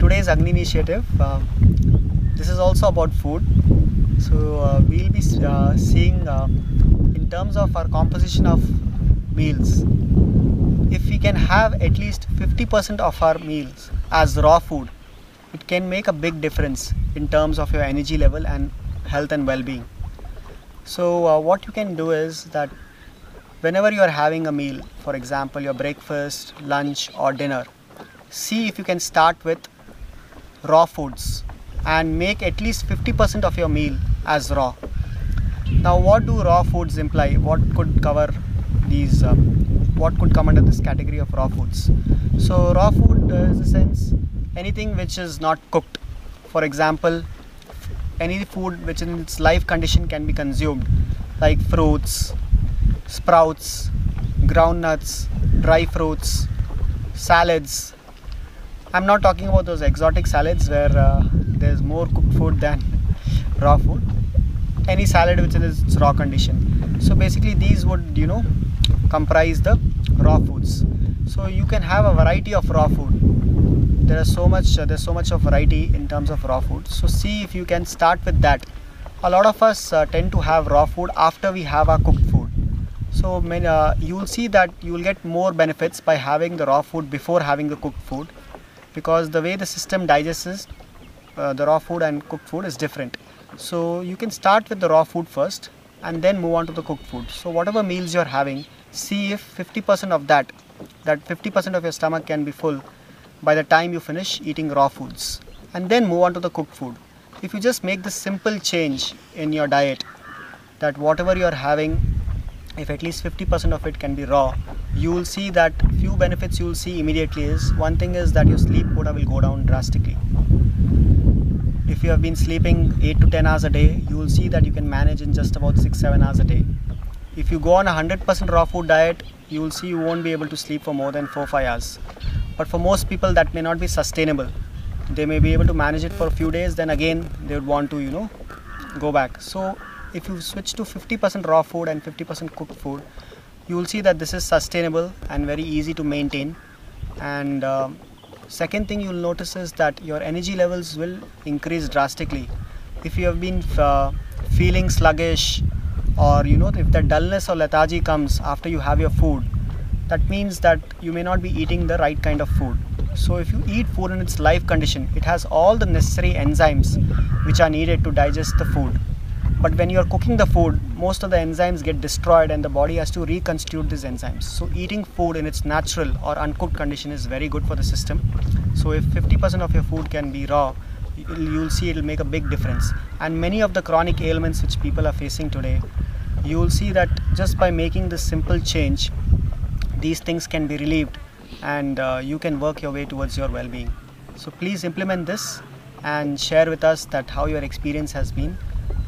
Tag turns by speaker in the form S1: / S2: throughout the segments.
S1: Today's Agni initiative. Uh, this is also about food. So uh, we'll be uh, seeing uh, in terms of our composition of meals. If we can have at least 50% of our meals as raw food, it can make a big difference in terms of your energy level and health and well-being. So uh, what you can do is that whenever you are having a meal, for example, your breakfast, lunch, or dinner, see if you can start with raw foods and make at least 50% of your meal as raw. Now, what do raw foods imply? What could cover these? Um, what could come under this category of raw foods? So, raw food uh, is a sense anything which is not cooked. For example, any food which in its live condition can be consumed, like fruits, sprouts, groundnuts, dry fruits, salads. I'm not talking about those exotic salads where uh, there's more cooked food than raw food. Any salad which is its raw condition. So basically, these would you know comprise the raw foods. So you can have a variety of raw food. There is so much. Uh, there's so much of variety in terms of raw food. So see if you can start with that. A lot of us uh, tend to have raw food after we have our cooked food so uh, you will see that you will get more benefits by having the raw food before having the cooked food because the way the system digests uh, the raw food and cooked food is different. So you can start with the raw food first and then move on to the cooked food. So whatever meals you're having see if 50% of that that 50% of your stomach can be full by the time you finish eating raw foods. And then move on to the cooked food. If you just make this simple change in your diet that whatever you're having if at least 50% of it can be raw you will see that few benefits you will see immediately is one thing is that your sleep quota will go down drastically. If you have been sleeping 8 to 10 hours a day you will see that you can manage in just about 6 7 hours a day. If you go on a 100% raw food diet you will see you won't be able to sleep for more than 4 5 hours. But for most people that may not be sustainable. They may be able to manage it for a few days then again they would want to you know go back. So if you switch to 50% raw food and 50% cooked food you will see that this is sustainable and very easy to maintain. And uh, second thing you'll notice is that your energy levels will increase drastically. If you have been uh, feeling sluggish or you know if the dullness or lethargy comes after you have your food that means that you may not be eating the right kind of food. So if you eat food in its live condition it has all the necessary enzymes which are needed to digest the food but when you're cooking the food most of the enzymes get destroyed and the body has to reconstitute these enzymes. So eating food in its natural or uncooked condition is very good for the system. So if 50% of your food can be raw you'll see it'll make a big difference. And many of the chronic ailments which people are facing today you will see that just by making this simple change these things can be relieved and uh, you can work your way towards your well-being. So please implement this and share with us that how your experience has been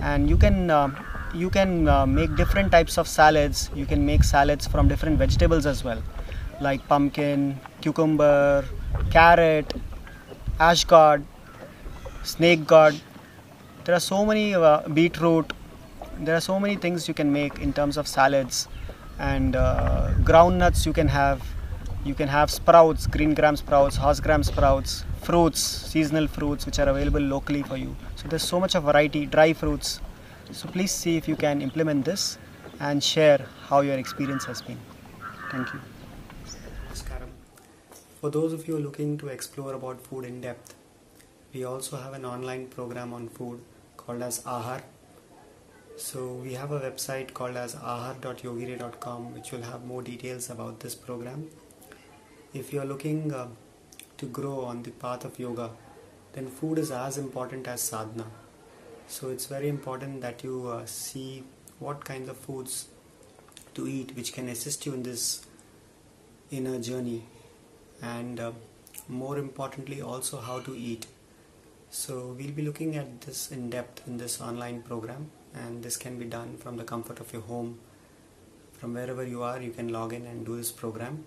S1: and you can uh, you can uh, make different types of salads. You can make salads from different vegetables as well like pumpkin cucumber carrot ash gourd snake gourd there are so many uh, beetroot. There are so many things you can make in terms of salads. And uh, groundnuts you can have you can have sprouts green gram sprouts horse gram sprouts fruits seasonal fruits which are available locally for you. So there's so much of variety dry fruits. So please see if you can implement this and share how your experience has been. Thank you. For those of you looking to explore about food in depth we also have an online program on food called as ahar so we have a website called as ahar.yogire.com which will have more details about this program if you are looking uh, to grow on the path of yoga then food is as important as sadhana. So it's very important that you uh, see what kinds of foods to eat which can assist you in this inner journey and uh, more importantly also how to eat. So we'll be looking at this in depth in this online program and this can be done from the comfort of your home. From wherever you are you can log in and do this program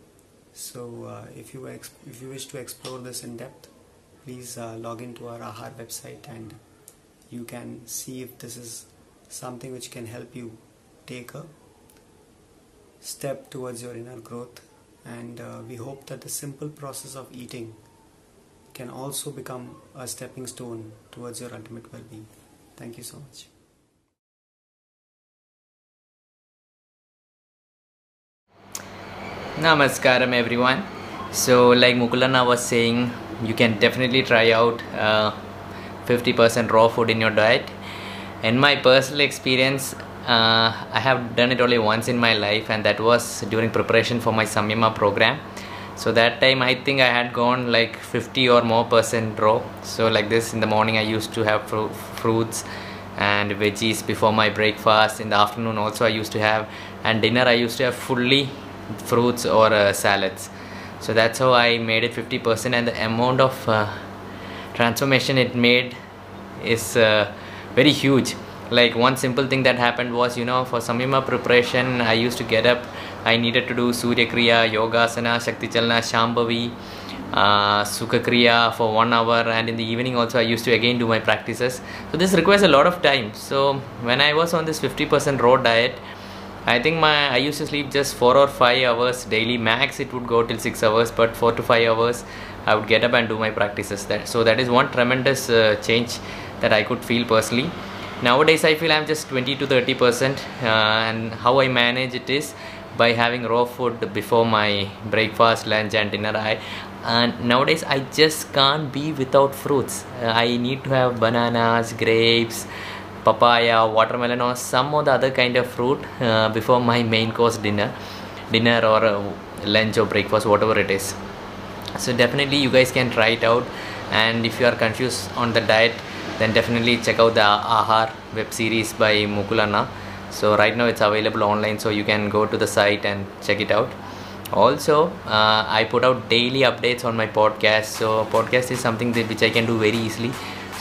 S1: so uh, if you if you wish to explore this in depth please uh, log into our ahar website and you can see if this is something which can help you take a step towards your inner growth. And uh, we hope that the simple process of eating can also become a stepping stone towards your ultimate well-being. Thank you so much
S2: Namaskaram everyone. So like Mukulana was saying, you can definitely try out 50% uh, raw food in your diet. In my personal experience, uh, I have done it only once in my life and that was during preparation for my Samyama program. So that time I think I had gone like 50 or more percent raw. So like this in the morning I used to have fru fruits and veggies before my breakfast. In the afternoon also I used to have and dinner I used to have fully fruits or uh, salads. So that's how I made it 50% and the amount of uh, transformation it made is uh, very huge. Like one simple thing that happened was you know for samyama preparation I used to get up. I needed to do Surya Kriya, Yogasana, Shakti Chalana, Shambhavi, uh, Sukha Kriya for one hour. And in the evening also I used to again do my practices. So this requires a lot of time. So when I was on this 50% raw diet I think my I used to sleep just 4 or 5 hours daily. Max it would go till 6 hours but 4 to 5 hours I would get up and do my practices. That so that is one tremendous uh, change that I could feel personally. Nowadays I feel I'm just 20 to 30 percent uh, and how I manage it is by having raw food before my breakfast lunch and dinner. I and nowadays I just can't be without fruits. Uh, I need to have bananas grapes papaya watermelon or some of the other kind of fruit uh, before my main course dinner dinner or uh, lunch or breakfast whatever it is. So definitely you guys can try it out. And if you are confused on the diet then definitely check out the Ahar web series by Mukulana so right now it's available online so you can go to the site and check it out. Also uh, I put out daily updates on my podcast. So podcast is something that which I can do very easily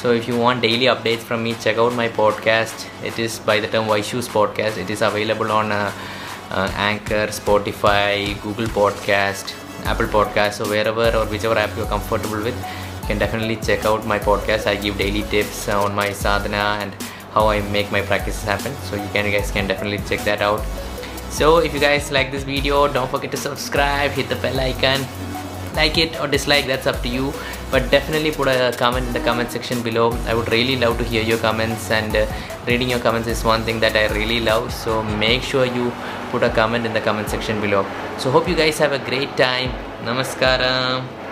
S2: so if you want daily updates from me check out my podcast. It is by the term Vaishu's podcast. It is available on uh, uh, anchor spotify google podcast apple podcast. So wherever or whichever app you're comfortable with you can definitely check out my podcast. I give daily tips on my sadhana and how i make my practices happen. So you can you guys can definitely check that out. So if you guys like this video don't forget to subscribe hit the bell icon like it or dislike that's up to you. But definitely put a comment in the comment section below. I would really love to hear your comments and uh, reading your comments is one thing that i really love. So make sure you put a comment in the comment section below. So hope you guys have a great time. Namaskaram